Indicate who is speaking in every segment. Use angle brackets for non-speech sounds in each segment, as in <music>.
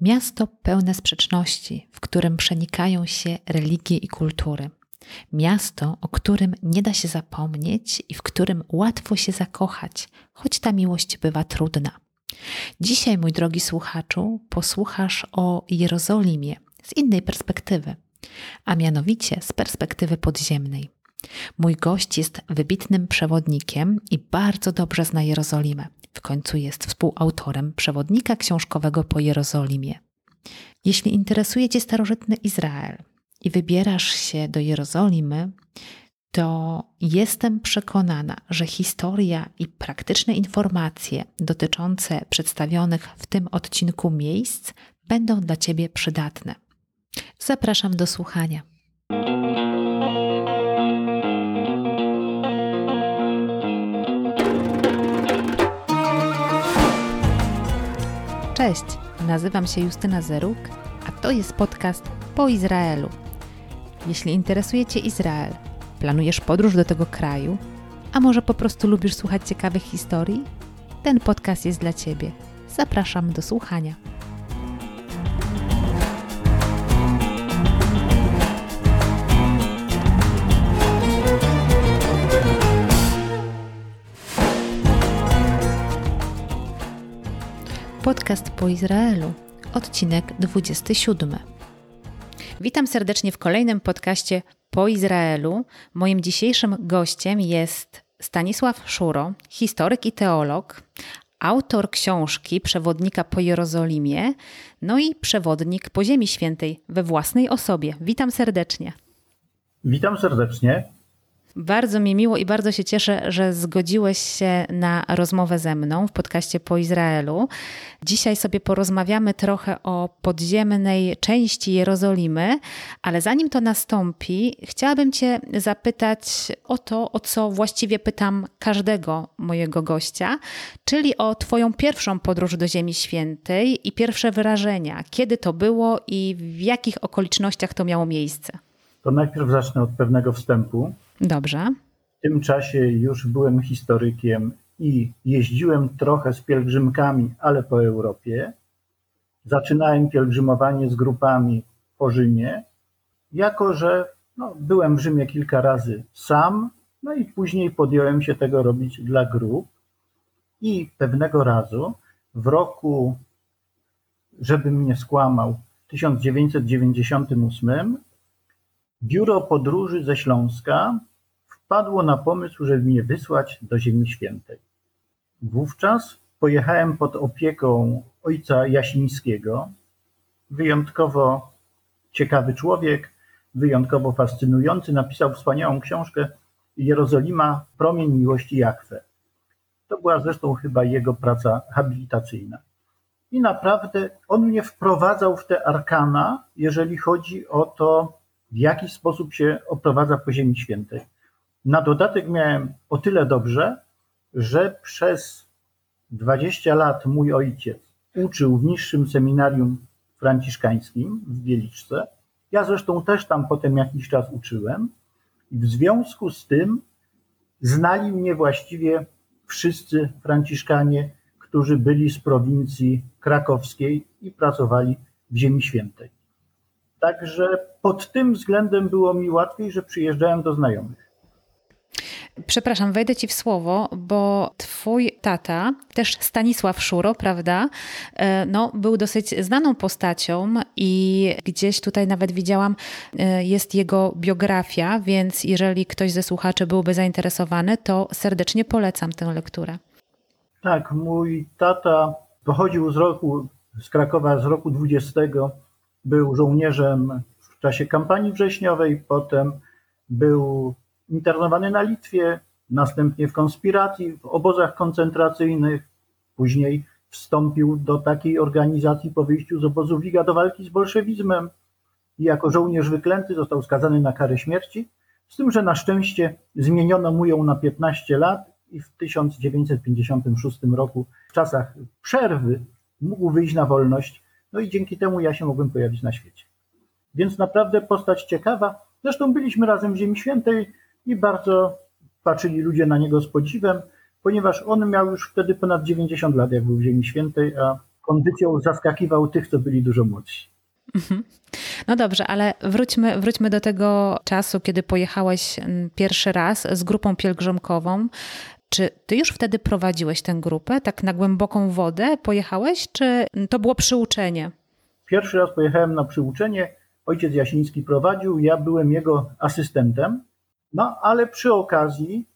Speaker 1: Miasto pełne sprzeczności, w którym przenikają się religie i kultury. Miasto, o którym nie da się zapomnieć i w którym łatwo się zakochać, choć ta miłość bywa trudna. Dzisiaj, mój drogi słuchaczu, posłuchasz o Jerozolimie z innej perspektywy, a mianowicie z perspektywy podziemnej. Mój gość jest wybitnym przewodnikiem i bardzo dobrze zna Jerozolimę. W końcu jest współautorem przewodnika książkowego po Jerozolimie. Jeśli interesuje Cię starożytny Izrael i wybierasz się do Jerozolimy, to jestem przekonana, że historia i praktyczne informacje dotyczące przedstawionych w tym odcinku miejsc będą dla Ciebie przydatne. Zapraszam do słuchania. Cześć, nazywam się Justyna Zeruk, a to jest podcast po Izraelu. Jeśli interesuje Cię Izrael, planujesz podróż do tego kraju, a może po prostu lubisz słuchać ciekawych historii, ten podcast jest dla Ciebie. Zapraszam do słuchania. Podcast po Izraelu, odcinek 27. Witam serdecznie w kolejnym podcaście po Izraelu. Moim dzisiejszym gościem jest Stanisław Szuro, historyk i teolog, autor książki Przewodnika po Jerozolimie, no i przewodnik po Ziemi Świętej we własnej osobie. Witam serdecznie.
Speaker 2: Witam serdecznie.
Speaker 1: Bardzo mi miło i bardzo się cieszę, że zgodziłeś się na rozmowę ze mną w podcaście po Izraelu. Dzisiaj sobie porozmawiamy trochę o podziemnej części Jerozolimy, ale zanim to nastąpi, chciałabym Cię zapytać o to, o co właściwie pytam każdego mojego gościa, czyli o Twoją pierwszą podróż do Ziemi Świętej i pierwsze wyrażenia. Kiedy to było i w jakich okolicznościach to miało miejsce?
Speaker 2: To najpierw zacznę od pewnego wstępu.
Speaker 1: Dobrze.
Speaker 2: W tym czasie już byłem historykiem i jeździłem trochę z pielgrzymkami, ale po Europie. Zaczynałem pielgrzymowanie z grupami po Rzymie, jako że no, byłem w Rzymie kilka razy sam, no i później podjąłem się tego robić dla grup. I pewnego razu w roku, żebym mnie skłamał, 1998 Biuro Podróży ze Śląska wpadło na pomysł, żeby mnie wysłać do Ziemi Świętej. Wówczas pojechałem pod opieką ojca Jasińskiego, wyjątkowo ciekawy człowiek, wyjątkowo fascynujący, napisał wspaniałą książkę Jerozolima, promień miłości Jachwę. To była zresztą chyba jego praca habilitacyjna. I naprawdę on mnie wprowadzał w te arkana, jeżeli chodzi o to, w jaki sposób się oprowadza po Ziemi Świętej. Na dodatek miałem o tyle dobrze, że przez 20 lat mój ojciec uczył w niższym seminarium franciszkańskim w Bieliczce. Ja zresztą też tam potem jakiś czas uczyłem. I w związku z tym znali mnie właściwie wszyscy franciszkanie, którzy byli z prowincji krakowskiej i pracowali w Ziemi Świętej. Także pod tym względem było mi łatwiej, że przyjeżdżałem do znajomych.
Speaker 1: Przepraszam, wejdę ci w słowo, bo twój tata, też Stanisław Szuro, prawda, e, no, był dosyć znaną postacią i gdzieś tutaj nawet widziałam, e, jest jego biografia, więc jeżeli ktoś ze słuchaczy byłby zainteresowany, to serdecznie polecam tę lekturę.
Speaker 2: Tak, mój tata pochodził z roku, z Krakowa z roku 20 był żołnierzem w czasie kampanii wrześniowej, potem był internowany na Litwie, następnie w konspiracji, w obozach koncentracyjnych, później wstąpił do takiej organizacji po wyjściu z obozu Wiga do walki z bolszewizmem. I jako żołnierz wyklęty został skazany na karę śmierci, z tym, że na szczęście zmieniono mu ją na 15 lat i w 1956 roku, w czasach przerwy, mógł wyjść na wolność no i dzięki temu ja się mogłem pojawić na świecie. Więc naprawdę postać ciekawa. Zresztą byliśmy razem w Ziemi Świętej i bardzo patrzyli ludzie na niego z podziwem, ponieważ on miał już wtedy ponad 90 lat, jak był w Ziemi Świętej, a kondycją zaskakiwał tych, co byli dużo młodsi.
Speaker 1: Mhm. No dobrze, ale wróćmy, wróćmy do tego czasu, kiedy pojechałeś mm, pierwszy raz z grupą pielgrzymkową. Czy ty już wtedy prowadziłeś tę grupę, tak na głęboką wodę pojechałeś, czy to było przyuczenie?
Speaker 2: Pierwszy raz pojechałem na przyuczenie. Ojciec Jasiński prowadził, ja byłem jego asystentem. No ale przy okazji,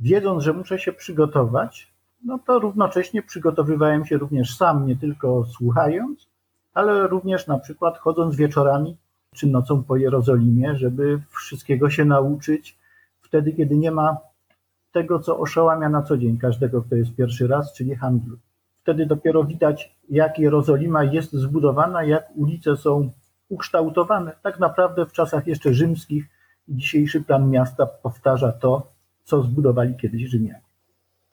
Speaker 2: wiedząc, że muszę się przygotować, no to równocześnie przygotowywałem się również sam, nie tylko słuchając, ale również na przykład chodząc wieczorami czy nocą po Jerozolimie, żeby wszystkiego się nauczyć wtedy, kiedy nie ma tego, co oszałamia na co dzień każdego, kto jest pierwszy raz, czyli handlu. Wtedy dopiero widać, jak Jerozolima jest zbudowana, jak ulice są ukształtowane. Tak naprawdę w czasach jeszcze rzymskich dzisiejszy plan miasta powtarza to, co zbudowali kiedyś Rzymianie.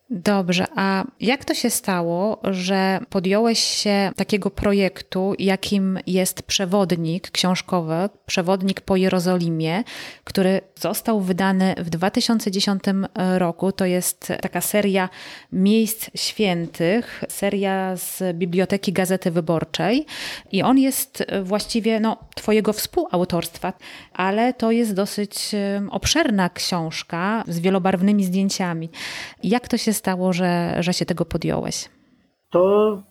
Speaker 1: Dobrze, a jak to się stało, że podjąłeś się takiego projektu, jakim jest przewodnik książkowy, przewodnik po Jerozolimie, który został wydany w 2010 roku? To jest taka seria miejsc świętych, seria z Biblioteki Gazety Wyborczej i on jest właściwie no, Twojego współautorstwa, ale to jest dosyć obszerna książka z wielobarwnymi zdjęciami. Jak to się stało, że, że się tego podjąłeś?
Speaker 2: To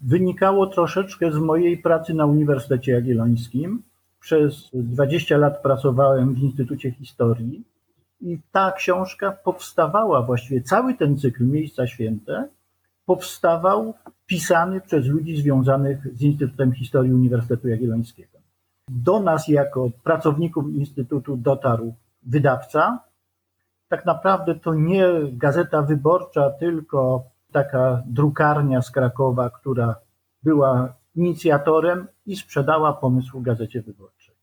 Speaker 2: wynikało troszeczkę z mojej pracy na Uniwersytecie Jagiellońskim. Przez 20 lat pracowałem w Instytucie Historii i ta książka powstawała, właściwie cały ten cykl Miejsca Święte powstawał pisany przez ludzi związanych z Instytutem Historii Uniwersytetu Jagiellońskiego. Do nas jako pracowników Instytutu dotarł wydawca, tak naprawdę to nie gazeta wyborcza, tylko taka drukarnia z Krakowa, która była inicjatorem i sprzedała pomysł gazecie wyborczej.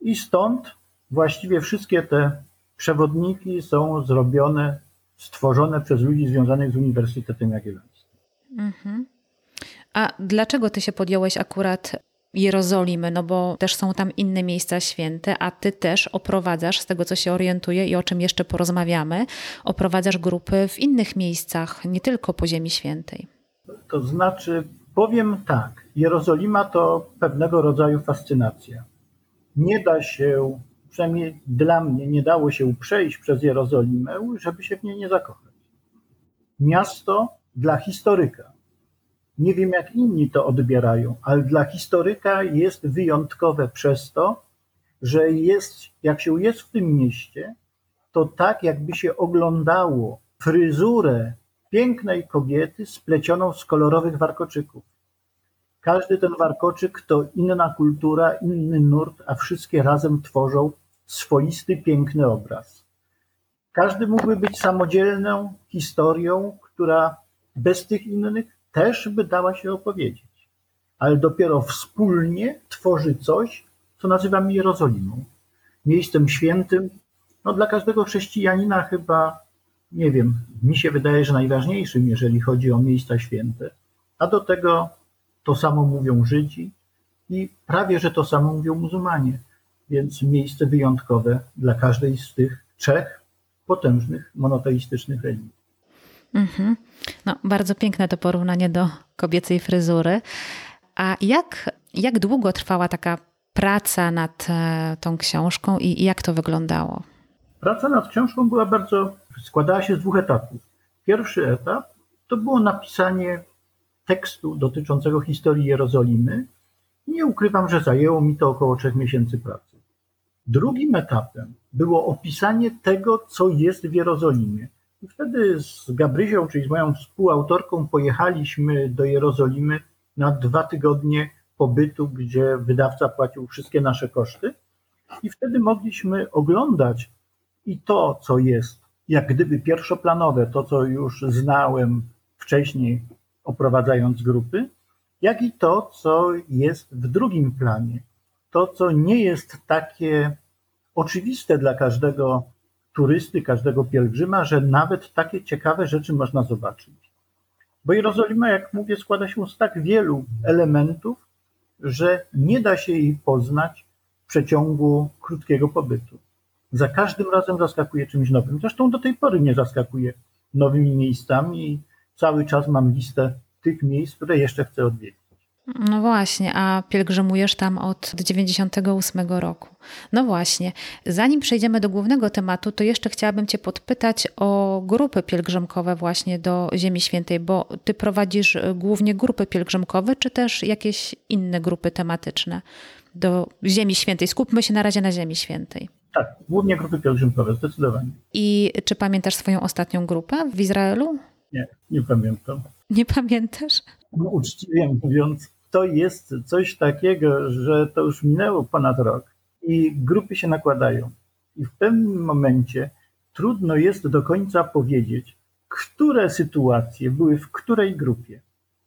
Speaker 2: I stąd właściwie wszystkie te przewodniki są zrobione, stworzone przez ludzi związanych z Uniwersytetem Jagiellońskim. Mhm.
Speaker 1: A dlaczego ty się podjąłeś akurat Jerozolimy, no bo też są tam inne miejsca święte, a ty też oprowadzasz, z tego co się orientuję i o czym jeszcze porozmawiamy, oprowadzasz grupy w innych miejscach, nie tylko po Ziemi Świętej.
Speaker 2: To znaczy, powiem tak, Jerozolima to pewnego rodzaju fascynacja. Nie da się, przynajmniej dla mnie, nie dało się przejść przez Jerozolimę, żeby się w niej nie zakochać. Miasto dla historyka, nie wiem, jak inni to odbierają, ale dla historyka jest wyjątkowe przez to, że jest, jak się jest w tym mieście, to tak jakby się oglądało fryzurę pięknej kobiety splecioną z kolorowych warkoczyków. Każdy ten warkoczyk to inna kultura, inny nurt, a wszystkie razem tworzą swoisty, piękny obraz. Każdy mógłby być samodzielną historią, która bez tych innych też by dała się opowiedzieć, ale dopiero wspólnie tworzy coś, co nazywamy Jerozolimą. Miejscem świętym, no dla każdego chrześcijanina chyba, nie wiem, mi się wydaje, że najważniejszym, jeżeli chodzi o miejsca święte, a do tego to samo mówią Żydzi i prawie, że to samo mówią muzułmanie, więc miejsce wyjątkowe dla każdej z tych trzech potężnych monoteistycznych religii.
Speaker 1: Mhm. No, bardzo piękne to porównanie do kobiecej fryzury. A jak, jak długo trwała taka praca nad e, tą książką i, jak to wyglądało?
Speaker 2: Praca nad książką była bardzo, składała się z dwóch etapów. Pierwszy etap to było napisanie tekstu dotyczącego historii Jerozolimy. Nie ukrywam, że zajęło mi to około trzech miesięcy pracy. Drugim etapem było opisanie tego, co jest w Jerozolimie. I wtedy z Gabryzią, czyli z moją współautorką, pojechaliśmy do Jerozolimy na dwa tygodnie pobytu, gdzie wydawca płacił wszystkie nasze koszty. I wtedy mogliśmy oglądać i to, co jest jak gdyby pierwszoplanowe, to, co już znałem wcześniej, oprowadzając grupy, jak i to, co jest w drugim planie. To, co nie jest takie oczywiste dla każdego turysty, każdego pielgrzyma, że nawet takie ciekawe rzeczy można zobaczyć. Bo Jerozolima, jak mówię, składa się z tak wielu elementów, że nie da się jej poznać w przeciągu krótkiego pobytu. Za każdym razem zaskakuje czymś nowym. Zresztą do tej pory nie zaskakuje nowymi miejscami i cały czas mam listę tych miejsc, które jeszcze chcę odwiedzić.
Speaker 1: No właśnie, a pielgrzymujesz tam od 98 roku. No właśnie, zanim przejdziemy do głównego tematu, to jeszcze chciałabym Cię podpytać o grupy pielgrzymkowe właśnie do Ziemi Świętej, bo Ty prowadzisz głównie grupy pielgrzymkowe, czy też jakieś inne grupy tematyczne do Ziemi Świętej? Skupmy się na razie na Ziemi Świętej.
Speaker 2: Tak, głównie grupy pielgrzymkowe, zdecydowanie.
Speaker 1: I czy pamiętasz swoją ostatnią grupę w Izraelu?
Speaker 2: Nie, nie pamiętam.
Speaker 1: Nie pamiętasz?
Speaker 2: No, uczciwie mówiąc, to jest coś takiego, że to już minęło ponad rok i grupy się nakładają. I w pewnym momencie trudno jest do końca powiedzieć, które sytuacje były w której grupie.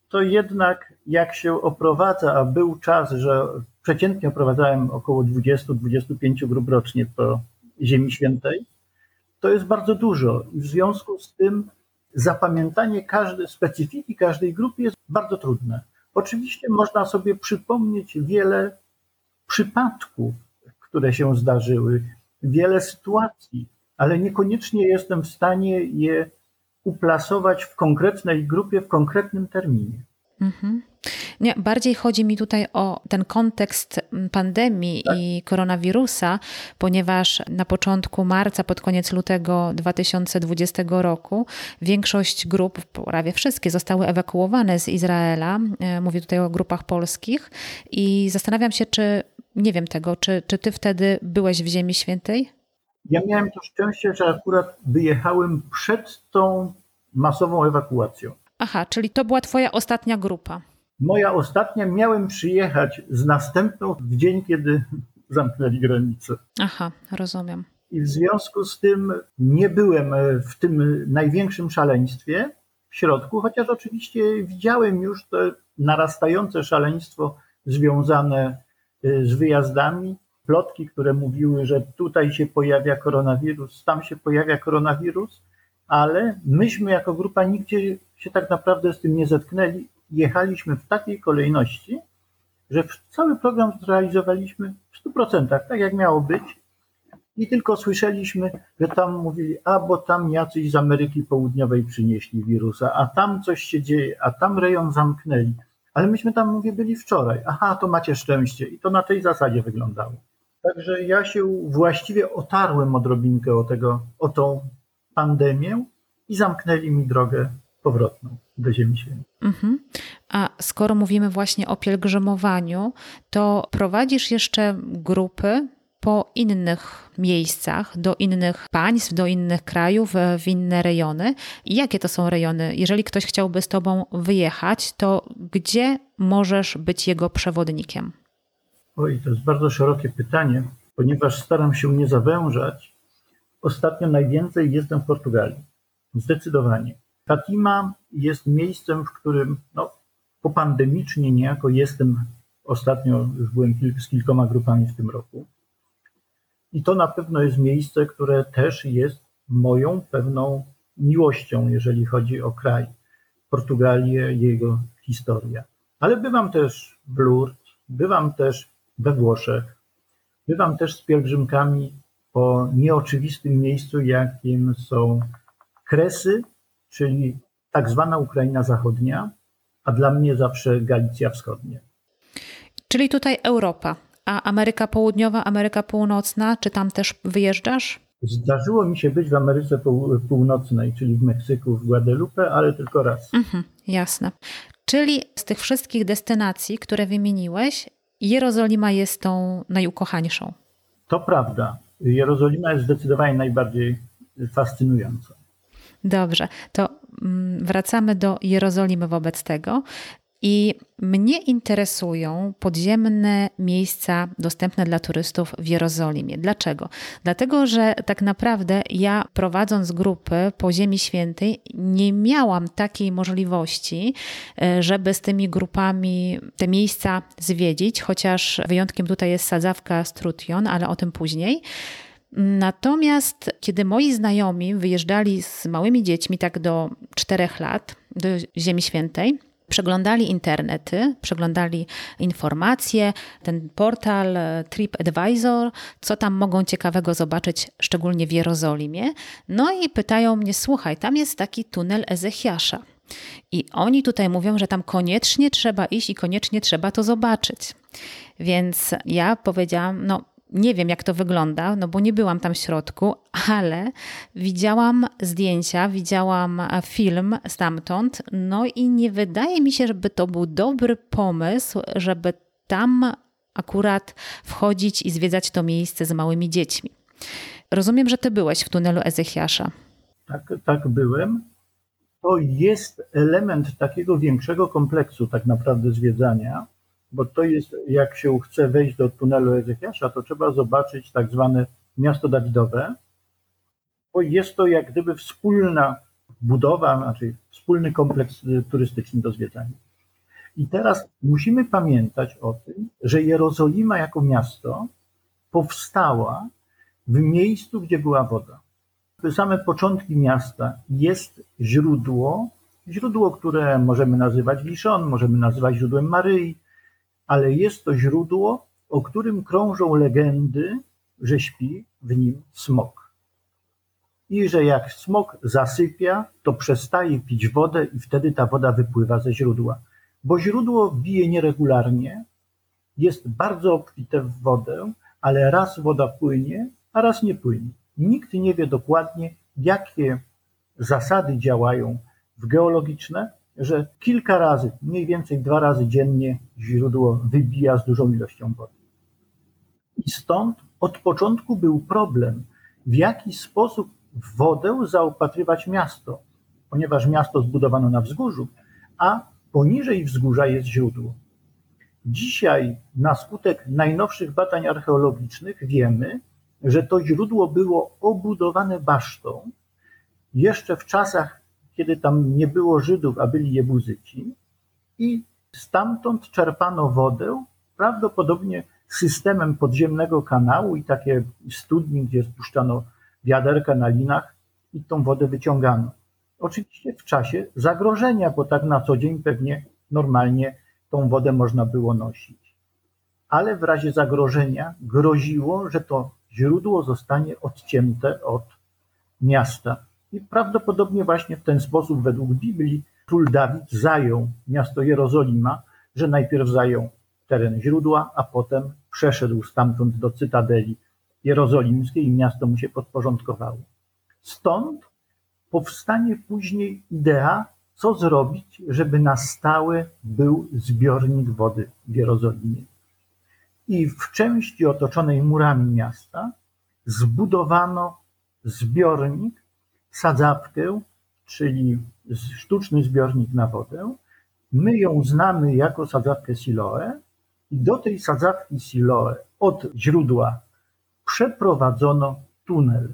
Speaker 2: To jednak jak się oprowadza, a był czas, że przeciętnie oprowadzałem około 20-25 grup rocznie po Ziemi Świętej, to jest bardzo dużo. W związku z tym zapamiętanie każdej specyfiki każdej grupy jest bardzo trudne. Oczywiście można sobie przypomnieć wiele przypadków, które się zdarzyły, wiele sytuacji, ale niekoniecznie jestem w stanie je uplasować w konkretnej grupie, w konkretnym terminie. Mhm.
Speaker 1: Nie, bardziej chodzi mi tutaj o ten kontekst pandemii tak. i koronawirusa, ponieważ na początku marca, pod koniec lutego 2020 roku większość grup, prawie wszystkie, zostały ewakuowane z Izraela. E, mówię tutaj o grupach polskich i zastanawiam się, czy nie wiem tego, czy, czy ty wtedy byłeś w Ziemi Świętej?
Speaker 2: Ja miałem to szczęście, że akurat wyjechałem przed tą masową ewakuacją.
Speaker 1: Aha, czyli to była twoja ostatnia grupa.
Speaker 2: Moja ostatnia miałem przyjechać z następną w dzień, kiedy zamknęli granicę.
Speaker 1: Aha, rozumiem.
Speaker 2: I w związku z tym nie byłem w tym największym szaleństwie w środku, chociaż oczywiście widziałem już to narastające szaleństwo związane y, z wyjazdami. Plotki, które mówiły, że tutaj się pojawia koronawirus, tam się pojawia koronawirus, ale myśmy jako grupa nigdzie się tak naprawdę z tym nie zetknęli jechaliśmy w takiej kolejności, że cały program zrealizowaliśmy w 100%, tak jak miało być. I tylko słyszeliśmy, że tam mówili, a bo tam jacyś z Ameryki Południowej przynieśli wirusa, a tam coś się dzieje, a tam rejon zamknęli. Ale myśmy tam, mówię, byli wczoraj. Aha, to macie szczęście. I to na tej zasadzie wyglądało. Także ja się właściwie otarłem odrobinkę o, tego, o tą pandemię i zamknęli mi drogę powrotną do Ziemi Świętej. Mhm.
Speaker 1: A skoro mówimy właśnie o pielgrzymowaniu, to prowadzisz jeszcze grupy po innych miejscach, do innych państw, do innych krajów, w inne rejony. I jakie to są rejony? Jeżeli ktoś chciałby z Tobą wyjechać, to gdzie możesz być jego przewodnikiem?
Speaker 2: Oj, to jest bardzo szerokie pytanie, ponieważ staram się nie zawężać. Ostatnio najwięcej jestem w Portugalii. Zdecydowanie. Fatima jest miejscem, w którym no, popandemicznie niejako jestem. Ostatnio już byłem z kilkoma grupami w tym roku. I to na pewno jest miejsce, które też jest moją pewną miłością, jeżeli chodzi o kraj. Portugalię, jego historia. Ale bywam też w Lourdes, bywam też we Włoszech, bywam też z pielgrzymkami po nieoczywistym miejscu, jakim są Kresy czyli tak zwana Ukraina Zachodnia, a dla mnie zawsze Galicja Wschodnia.
Speaker 1: Czyli tutaj Europa, a Ameryka Południowa, Ameryka Północna, czy tam też wyjeżdżasz?
Speaker 2: Zdarzyło mi się być w Ameryce Północnej, czyli w Meksyku, w Guadalupe, ale tylko raz. Mhm,
Speaker 1: jasne. Czyli z tych wszystkich destynacji, które wymieniłeś, Jerozolima jest tą najukochańszą.
Speaker 2: To prawda. Jerozolima jest zdecydowanie najbardziej fascynująca.
Speaker 1: Dobrze, to mm, wracamy do Jerozolimy wobec tego. I mnie interesują podziemne miejsca dostępne dla turystów w Jerozolimie. Dlaczego? Dlatego, że tak naprawdę ja prowadząc grupy po Ziemi Świętej nie miałam takiej możliwości, e, żeby z tymi grupami te miejsca zwiedzić, chociaż wyjątkiem tutaj jest sadzawka Strution, ale o tym później. Natomiast kiedy moi znajomi wyjeżdżali z małymi dziećmi, tak do czterech lat, do Ziemi Świętej, przeglądali internety, przeglądali informacje, ten portal TripAdvisor, co tam mogą ciekawego zobaczyć, szczególnie w Jerozolimie. No i pytają mnie, słuchaj, tam jest taki tunel Ezechiasza. I oni tutaj mówią, że tam koniecznie trzeba iść i koniecznie trzeba to zobaczyć. Więc ja powiedziałam, no nie wiem, jak to wygląda, no bo nie byłam tam w środku, ale widziałam zdjęcia, widziałam film stamtąd, no i nie wydaje mi się, żeby to był dobry pomysł, żeby tam akurat wchodzić i zwiedzać to miejsce z małymi dziećmi. Rozumiem, że ty byłeś w tunelu Ezechiasza.
Speaker 2: Tak, tak byłem. To jest element takiego większego kompleksu tak naprawdę zwiedzania bo to jest, jak się chce wejść do tunelu Ezechiasza, to trzeba zobaczyć tak zwane miasto Dawidowe, bo jest to jak gdyby wspólna budowa, znaczy wspólny kompleks y, turystyczny do zwiedzania. I teraz musimy pamiętać o tym, że Jerozolima jako miasto powstała w miejscu, gdzie była woda. Same początki miasta jest źródło, źródło, które możemy nazywać Liszon, możemy nazywać źródłem Maryi, ale jest to źródło, o którym krążą legendy, że śpi w nim smok. I że jak smok zasypia, to przestaje pić wodę i wtedy ta woda wypływa ze źródła. Bo źródło bije nieregularnie, jest bardzo obfite w wodę, ale raz woda płynie, a raz nie płynie. Nikt nie wie dokładnie, jakie zasady działają w geologiczne, że kilka razy, mniej więcej dwa razy dziennie źródło wybija z dużą ilością wody. I stąd od początku był problem, w jaki sposób w wodę zaopatrywać miasto, ponieważ miasto zbudowano na wzgórzu, a poniżej wzgórza jest źródło. Dzisiaj, na skutek najnowszych badań archeologicznych, wiemy, że to źródło było obudowane basztą jeszcze w czasach kiedy tam nie było Żydów, a byli Jebuzyci i stamtąd czerpano wodę, prawdopodobnie systemem podziemnego kanału i takie studni, gdzie spuszczano wiaderka na linach i tą wodę wyciągano. Oczywiście w czasie zagrożenia, bo tak na co dzień pewnie normalnie tą wodę można było nosić. Ale w razie zagrożenia groziło, że to źródło zostanie odcięte od miasta. I prawdopodobnie właśnie w ten sposób, według Biblii, król Dawid zajął miasto Jerozolima, że najpierw zajął teren źródła, a potem przeszedł stamtąd do cytadeli jerozolimskiej i miasto mu się podporządkowało. Stąd powstanie później idea, co zrobić, żeby na stałe był zbiornik wody w Jerozolimie. I w części otoczonej murami miasta zbudowano zbiornik, sadzawkę, czyli sztuczny zbiornik na wodę. My ją znamy jako sadzawkę Siloe i do tej sadzawki Siloe od źródła przeprowadzono tunel.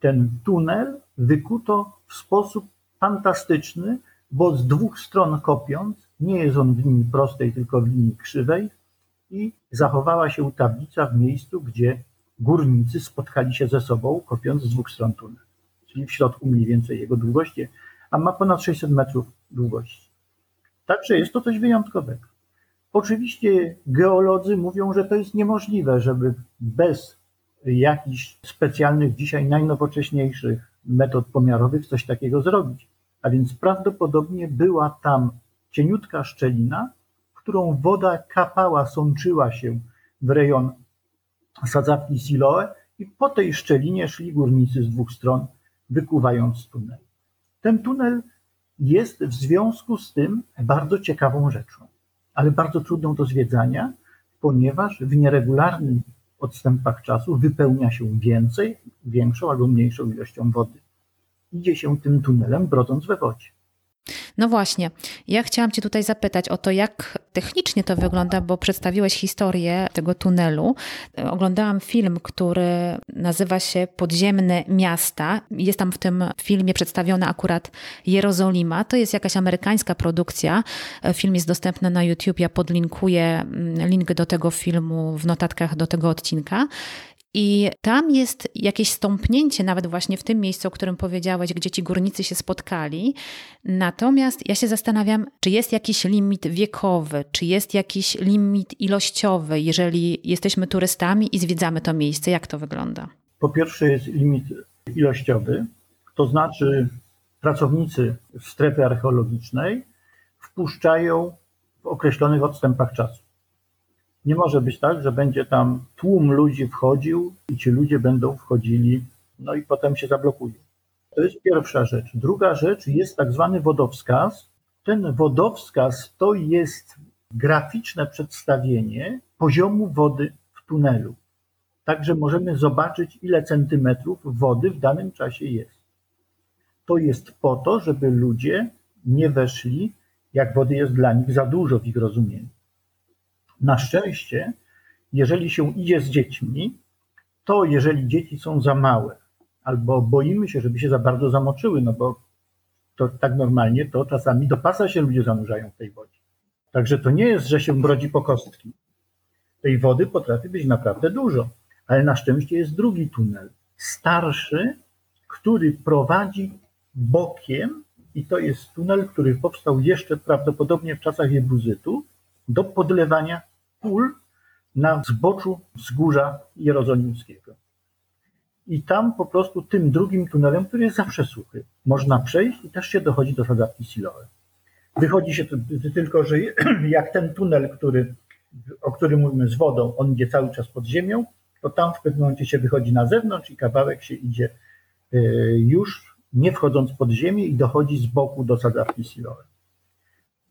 Speaker 2: Ten tunel wykuto w sposób fantastyczny, bo z dwóch stron kopiąc, nie jest on w linii prostej, tylko w linii krzywej i zachowała się tablica w miejscu, gdzie górnicy spotkali się ze sobą, kopiąc z dwóch stron tunel czyli w środku mniej więcej jego długości, a ma ponad 600 metrów długości. Także jest to coś wyjątkowego. Oczywiście geolodzy mówią, że to jest niemożliwe, żeby bez jakichś specjalnych, dzisiaj najnowocześniejszych metod pomiarowych coś takiego zrobić. A więc prawdopodobnie była tam cieniutka szczelina, którą woda kapała, sączyła się w rejon sadzawki Siloe i po tej szczelinie szli górnicy z dwóch stron wykuwając tunel. Ten tunel jest w związku z tym bardzo ciekawą rzeczą, ale bardzo trudną do zwiedzania, ponieważ w nieregularnych odstępach czasu wypełnia się więcej, większą albo mniejszą ilością wody. Idzie się tym tunelem, brodząc we wodzie.
Speaker 1: No właśnie, ja chciałam Cię tutaj zapytać o to, jak technicznie to wygląda, bo przedstawiłeś historię tego tunelu. Oglądałam film, który nazywa się Podziemne Miasta. Jest tam w tym filmie przedstawiona akurat Jerozolima. To jest jakaś amerykańska produkcja. Film jest dostępny na YouTube. Ja podlinkuję mm, link do tego filmu w notatkach do tego odcinka. I tam jest jakieś stąpnięcie, nawet właśnie w tym miejscu, o którym powiedziałeś, gdzie ci górnicy się spotkali. Natomiast ja się zastanawiam, czy jest jakiś limit wiekowy, czy jest jakiś limit ilościowy, jeżeli jesteśmy turystami i zwiedzamy to miejsce. Jak to wygląda?
Speaker 2: Po pierwsze, jest limit ilościowy, to znaczy pracownicy strefy archeologicznej wpuszczają w określonych odstępach czasu. Nie może być tak, że będzie tam tłum ludzi wchodził i ci ludzie będą wchodzili, no i potem się zablokują. To jest pierwsza rzecz. Druga rzecz jest tak zwany wodowskaz. Ten wodowskaz to jest graficzne przedstawienie poziomu wody w tunelu. Także możemy zobaczyć, ile centymetrów wody w danym czasie jest. To jest po to, żeby ludzie nie weszli, jak wody jest dla nich za dużo w ich rozumieniu. Na szczęście, jeżeli się idzie z dziećmi, to jeżeli dzieci są za małe, albo boimy się, żeby się za bardzo zamoczyły, no bo to tak normalnie, to czasami do pasa się ludzie zanurzają w tej wodzie. Także to nie jest, że się brodzi po kostki. Tej wody potrafi być naprawdę dużo, ale na szczęście jest drugi tunel, starszy, który prowadzi bokiem i to jest tunel, który powstał jeszcze prawdopodobnie w czasach Jebuzytu do podlewania pól na zboczu wzgórza jerozolimskiego. I tam po prostu tym drugim tunelem, który jest zawsze suchy, można przejść i też się dochodzi do sadzawki Siloe. Wychodzi się tylko, że <clears throat> jak ten tunel, który, o którym mówimy z wodą, on idzie cały czas pod ziemią, to tam w pewnym momencie się wychodzi na zewnątrz i kawałek się idzie y, już nie wchodząc pod ziemię i dochodzi z boku do sadzawki Siloe.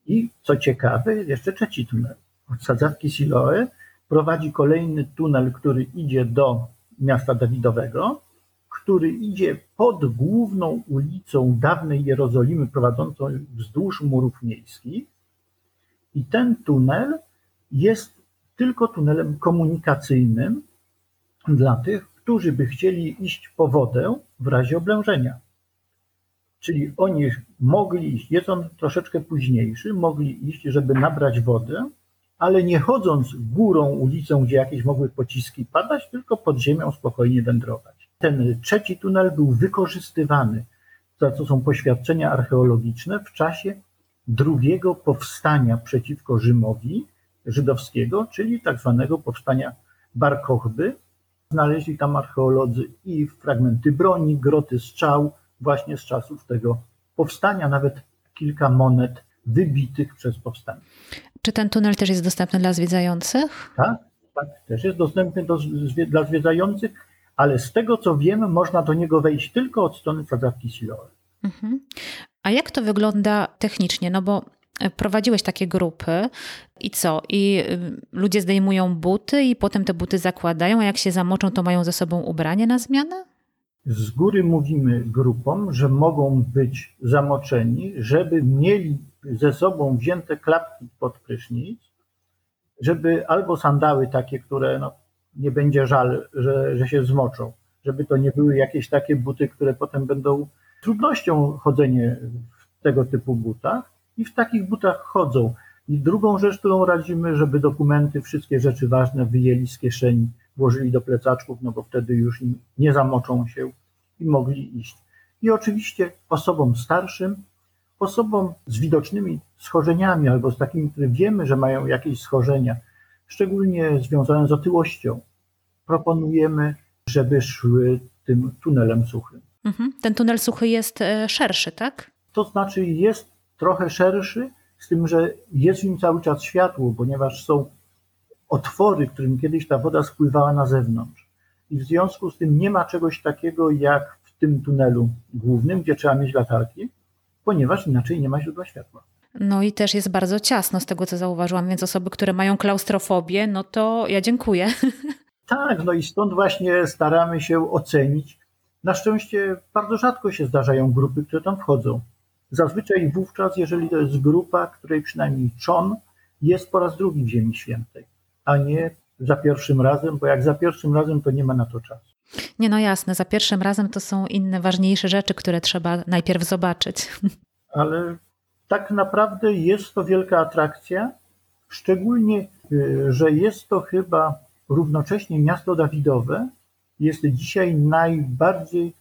Speaker 2: I co ciekawe, jeszcze trzeci tunel. Sadzawki Siloe prowadzi kolejny tunel, który idzie do miasta Dawidowego, który idzie pod główną ulicą dawnej Jerozolimy prowadzącą wzdłuż murów miejskich. I ten tunel jest tylko tunelem komunikacyjnym dla tych, którzy by chcieli iść po wodę w razie oblężenia. Czyli oni mogli iść, jest on troszeczkę późniejszy, mogli iść, żeby nabrać wodę, ale nie chodząc górą ulicą, gdzie jakieś mogły pociski padać, tylko pod ziemią spokojnie wędrować. Ten trzeci tunel był wykorzystywany, za co są poświadczenia archeologiczne, w czasie drugiego powstania przeciwko Rzymowi żydowskiego, czyli tak zwanego powstania Bar Kochby. Znaleźli tam archeolodzy i fragmenty broni, groty strzał, właśnie z czasów tego powstania, nawet kilka monet wybitych przez powstanie.
Speaker 1: Czy ten tunel też jest dostępny dla zwiedzających?
Speaker 2: Tak, tak, też jest dostępny do, dla zwiedzających, ale z tego co wiemy, można do niego wejść tylko od strony sadzawki Siloe. Mhm.
Speaker 1: A jak to wygląda technicznie? No bo e, prowadziłeś takie grupy i co? I y, ludzie zdejmują buty i potem te buty zakładają, a jak się zamoczą, to mają ze sobą ubranie na zmianę?
Speaker 2: Z góry mówimy grupom, że mogą być zamoczeni, żeby mieli ze sobą wzięte klapki pod prysznic, żeby albo sandały takie, które no, nie będzie żal, że, że się zmoczą, żeby to nie były jakieś takie buty, które potem będą trudnością chodzenie w tego typu butach i w takich butach chodzą. I drugą rzecz, którą radzimy, żeby dokumenty, wszystkie rzeczy ważne wyjęli z kieszeni, włożyli do plecaczków, no bo wtedy już nie zamoczą się i mogli iść. I oczywiście osobom starszym osobom z widocznymi schorzeniami albo z takimi, które wiemy, że mają jakieś schorzenia, szczególnie związane z otyłością, proponujemy, żeby szły tym tunelem suchym.
Speaker 1: Mhm. Ten tunel suchy jest e, szerszy, tak?
Speaker 2: To znaczy jest trochę szerszy, z tym, że jest w nim cały czas światło, ponieważ są otwory, którym kiedyś ta woda spływała na zewnątrz. I w związku z tym nie ma czegoś takiego jak w tym tunelu głównym, gdzie trzeba mieć latarki, ponieważ inaczej nie ma źródła światła.
Speaker 1: No i też jest bardzo ciasno z tego, co zauważyłam, więc osoby, które mają klaustrofobię, no to ja dziękuję. <laughs>
Speaker 2: Tak, no i stąd właśnie staramy się ocenić. Na szczęście bardzo rzadko się zdarzają grupy, które tam wchodzą. Zazwyczaj wówczas, jeżeli to jest grupa, której przynajmniej czon jest po raz drugi w Ziemi Świętej, a nie za pierwszym razem, bo jak za pierwszym razem, to nie ma na to czasu.
Speaker 1: Nie, no jasne, za pierwszym razem to są inne, ważniejsze rzeczy, które trzeba najpierw zobaczyć. <laughs>
Speaker 2: Ale tak naprawdę jest to wielka atrakcja, szczególnie, y, że jest to chyba równocześnie miasto Dawidowe, jest dzisiaj najbardziej y,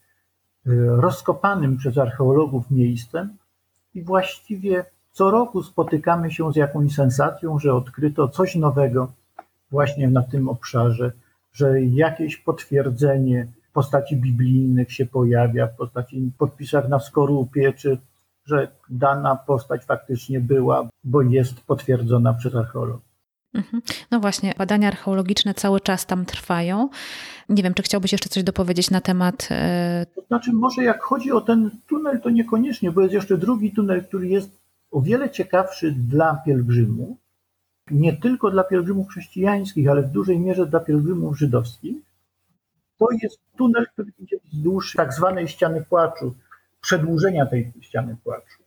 Speaker 2: rozkopanym przez archeologów miejscem i właściwie co roku spotykamy się z jakąś sensacją, że odkryto coś nowego właśnie na tym obszarze, że jakieś potwierdzenie w postaci biblijnych się pojawia, w postaci podpisach na skorupie, czy że dana postać faktycznie była, bo jest potwierdzona przez archeologów.
Speaker 1: Mhm. No właśnie, badania archeologiczne cały czas tam trwają. Nie wiem, czy chciałbyś jeszcze coś dopowiedzieć na temat.
Speaker 2: E, to znaczy, może jak chodzi o ten tunel, to niekoniecznie, bo jest jeszcze drugi tunel, który jest o wiele ciekawszy dla pielgrzymów. Nie tylko dla pielgrzymów chrześcijańskich, ale w dużej mierze dla pielgrzymów żydowskich. To jest tunel, który idzie wzdłuż tak zwanej ściany płaczu, przedłużenia tej ściany płaczu.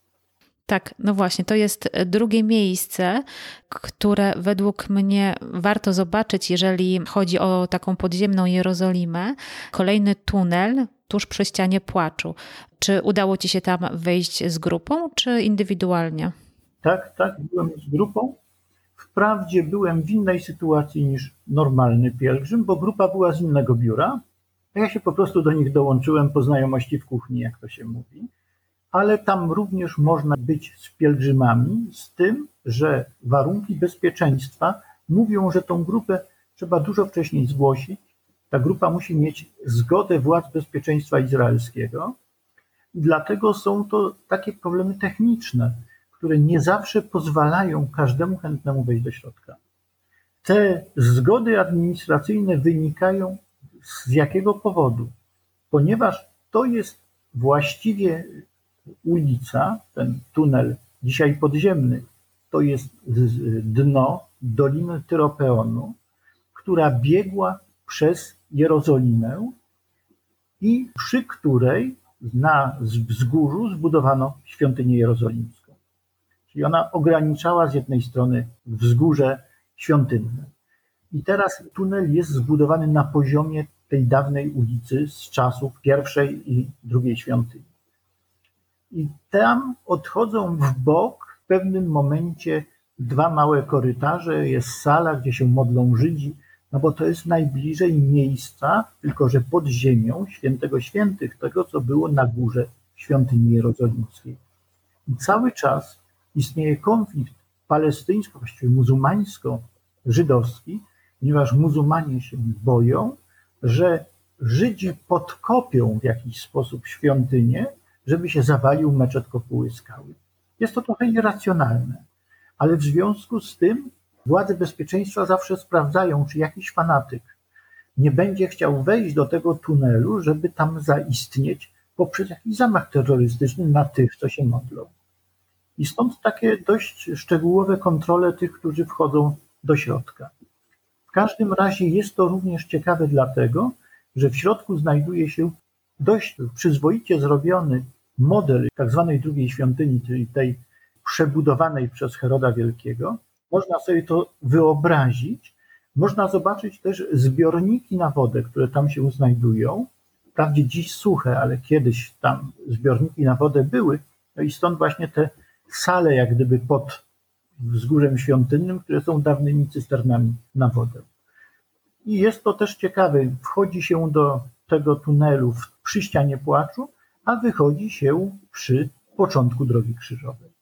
Speaker 1: Tak, no właśnie, to jest drugie miejsce, które według mnie warto zobaczyć, jeżeli chodzi o taką podziemną Jerozolimę. Kolejny tunel tuż przy ścianie płaczu. Czy udało ci się tam wejść z grupą, czy indywidualnie?
Speaker 2: Tak, tak, byłem z grupą. Wprawdzie byłem w innej sytuacji niż normalny pielgrzym, bo grupa była z innego biura. Ja się po prostu do nich dołączyłem po znajomości w kuchni, jak to się mówi ale tam również można być z pielgrzymami, z tym, że warunki bezpieczeństwa mówią, że tą grupę trzeba dużo wcześniej zgłosić. Ta grupa musi mieć zgodę władz bezpieczeństwa izraelskiego. Dlatego są to takie problemy techniczne, które nie zawsze pozwalają każdemu chętnemu wejść do środka. Te zgody administracyjne wynikają z jakiego powodu? Ponieważ to jest właściwie ulica, ten tunel dzisiaj podziemny, to jest dno Doliny Tyropeonu, która biegła przez Jerozolimę i przy której na wzgórzu zbudowano świątynię jerozolimską. Czyli ona ograniczała z jednej strony wzgórze świątynne. I teraz tunel jest zbudowany na poziomie tej dawnej ulicy z czasów pierwszej i drugiej świątyni. I tam odchodzą w bok w pewnym momencie dwa małe korytarze, jest sala, gdzie się modlą Żydzi, no bo to jest najbliżej miejsca, tylko że pod ziemią świętego świętych, tego co było na górze świątyni jerozolimskiej. I cały czas istnieje konflikt palestyńsko, właściwie muzułmańsko-żydowski, ponieważ muzułmanie się boją, że Żydzi podkopią w jakiś sposób świątynię żeby się zawalił meczet kopuły skały. Jest to trochę nieracjonalne, ale w związku z tym władze bezpieczeństwa zawsze sprawdzają, czy jakiś fanatyk nie będzie chciał wejść do tego tunelu, żeby tam zaistnieć poprzez jakiś zamach terrorystyczny na tych, co się modlą. I stąd takie dość szczegółowe kontrole tych, którzy wchodzą do środka. W każdym razie jest to również ciekawe dlatego, że w środku znajduje się dość przyzwoicie zrobiony model tak zwanej drugiej świątyni, czyli tej przebudowanej przez Heroda Wielkiego. Można sobie to wyobrazić. Można zobaczyć też zbiorniki na wodę, które tam się znajdują. Wprawdzie dziś suche, ale kiedyś tam zbiorniki na wodę były. No i stąd właśnie te sale, jak gdyby pod wzgórzem świątynnym, które są dawnymi cysternami na wodę. I jest to też ciekawe. Wchodzi się do tego tunelu przy ścianie płaczu, a wychodzi się przy początku drogi krzyżowej.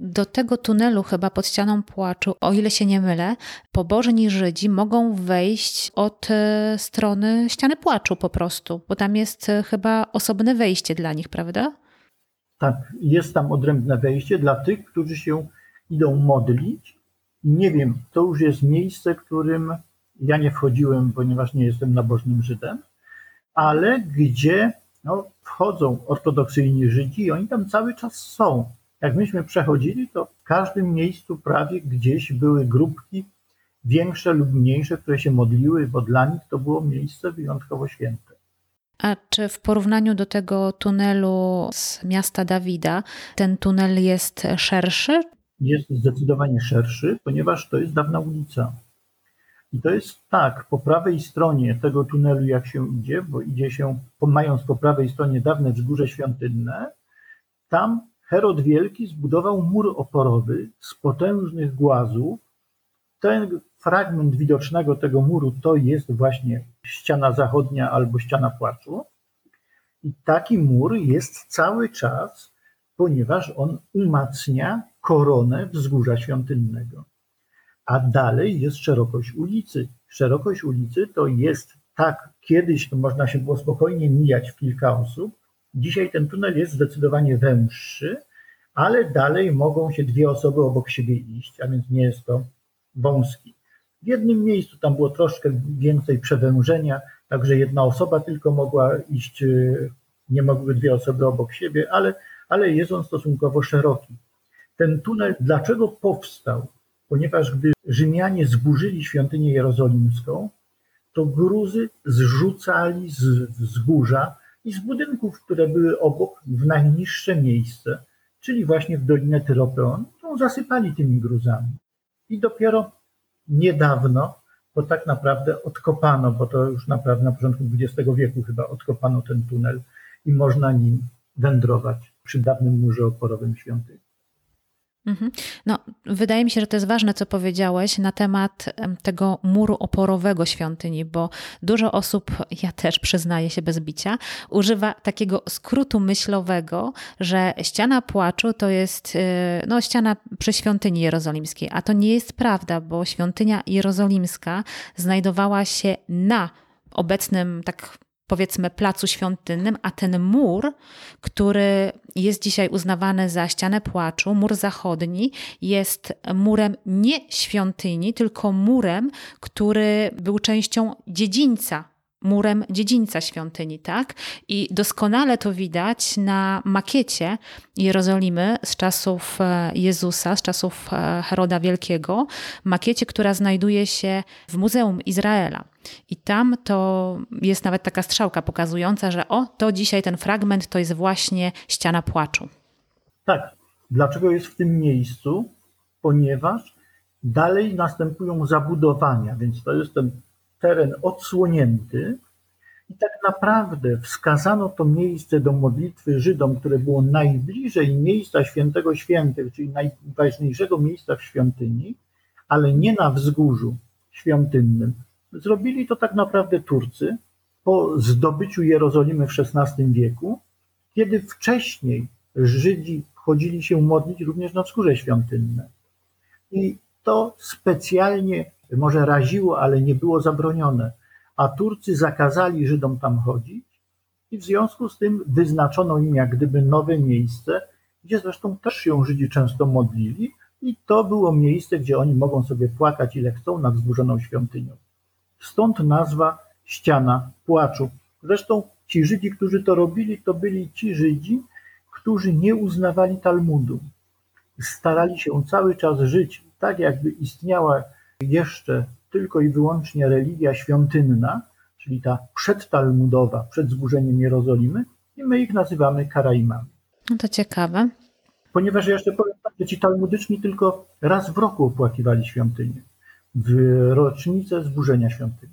Speaker 1: Do tego tunelu, chyba pod ścianą płaczu, o ile się nie mylę, pobożni Żydzi mogą wejść od e, strony ściany płaczu po prostu, bo tam jest e, chyba osobne wejście dla nich, prawda?
Speaker 2: Tak, jest tam odrębne wejście dla tych, którzy się idą modlić. Nie wiem, to już jest miejsce, którym ja nie wchodziłem, ponieważ nie jestem nabożnym Żydem, ale gdzie no, wchodzą ortodoksyjni Żydzi i oni tam cały czas są. Jak myśmy przechodzili, to w każdym miejscu prawie gdzieś były grupki większe lub mniejsze, które się modliły, bo dla nich to było miejsce wyjątkowo święte.
Speaker 1: A czy w porównaniu do tego tunelu z miasta Dawida, ten tunel jest szerszy?
Speaker 2: Jest zdecydowanie szerszy, ponieważ to jest dawna ulica. I to jest tak, po prawej stronie tego tunelu, jak się idzie, bo idzie się, mając po prawej stronie dawne wzgórze świątynne, tam Herod Wielki zbudował mur oporowy z potężnych głazów. Ten fragment widocznego tego muru to jest właśnie ściana zachodnia albo ściana płaczu. I taki mur jest cały czas, ponieważ on umacnia koronę wzgórza świątynnego a dalej jest szerokość ulicy. Szerokość ulicy to jest tak, kiedyś to można się było spokojnie mijać w kilka osób. Dzisiaj ten tunel jest zdecydowanie węższy, ale dalej mogą się dwie osoby obok siebie iść, a więc nie jest to wąski. W jednym miejscu tam było troszkę więcej przewężenia, także jedna osoba tylko mogła iść, y, nie mogły dwie osoby obok siebie, ale, ale jest on stosunkowo szeroki. Ten tunel dlaczego powstał? Ponieważ gdy Rzymianie zburzyli świątynię jerozolimską, to gruzy zrzucali z wzgórza i z budynków, które były obok, w najniższe miejsce, czyli właśnie w Dolinę Tyropeon, którą zasypali tymi gruzami. I dopiero niedawno, bo tak naprawdę odkopano, bo to już naprawdę na początku XX wieku chyba odkopano ten tunel i można nim wędrować przy dawnym murze oporowym świątyni.
Speaker 1: Mhm. No, wydaje mi się, że to jest ważne, co powiedziałeś na temat tego muru oporowego świątyni, bo dużo osób, ja też przyznaję się bez bicia, używa takiego skrótu myślowego, że ściana płaczu to jest y, no, ściana przy świątyni jerozolimskiej, a to nie jest prawda, bo świątynia jerozolimska znajdowała się na obecnym tak powiedzmy placu świątynnym, a ten mur, który jest dzisiaj uznawany za ścianę płaczu, mur zachodni, jest murem nie świątyni, tylko murem, który był częścią dziedzińca murem dziedzińca świątyni, tak? I doskonale to widać na makiecie Jerozolimy z czasów e, Jezusa, z czasów e, Heroda Wielkiego, makiecie, która znajduje się w Muzeum Izraela. I tam to jest nawet taka strzałka pokazująca, że o, to dzisiaj ten fragment to jest właśnie ściana płaczu.
Speaker 2: Tak. Dlaczego jest w tym miejscu? Ponieważ dalej następują zabudowania, więc to jest ten teren odsłonięty i tak naprawdę wskazano to miejsce do modlitwy Żydom, które było najbliżej miejsca świętego świętych, czyli najważniejszego miejsca w świątyni, ale nie na wzgórzu świątynnym. Zrobili to tak naprawdę Turcy po zdobyciu Jerozolimy w XVI wieku, kiedy wcześniej Żydzi chodzili się modlić również na wzgórze świątynne. I to specjalnie może raziło, ale nie było zabronione, a Turcy zakazali Żydom tam chodzić i w związku z tym wyznaczono im jak gdyby nowe miejsce, gdzie zresztą też się Żydzi często modlili i to było miejsce, gdzie oni mogą sobie płakać ile chcą nad zburzoną świątynią. Stąd nazwa ściana płaczu. Zresztą ci Żydzi, którzy to robili, to byli ci Żydzi, którzy nie uznawali Talmudu. Starali się cały czas żyć tak, jakby istniała jeszcze tylko i wyłącznie religia świątynna, czyli ta przedtalmudowa, przed zburzeniem Jerozolimy, i my ich nazywamy Karaimami.
Speaker 1: No to ciekawe.
Speaker 2: Ponieważ ja jeszcze powiem tak, że ci talmudyczni tylko raz w roku opłakiwali świątynię, w rocznicę zburzenia świątyni.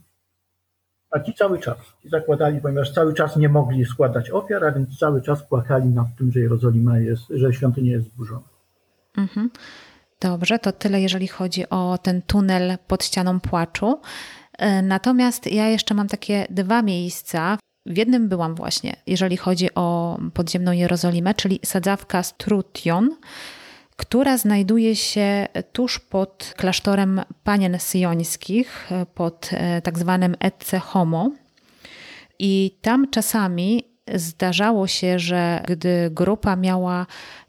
Speaker 2: A ci cały czas, ci zakładali, ponieważ cały czas nie mogli składać ofiar, a więc cały czas płakali nad tym, że Jerozolima jest, że świątynia jest zburzona. Mhm.
Speaker 1: Dobrze, to tyle, jeżeli chodzi o ten tunel pod ścianą płaczu. E, natomiast ja jeszcze mam takie dwa miejsca. W jednym byłam właśnie, jeżeli chodzi o podziemną Jerozolimę, czyli sadzawka Strution, która znajduje się tuż pod klasztorem panien syjońskich, pod e, tak zwanym Etce Homo. I tam czasami zdarzało się, że gdy grupa miała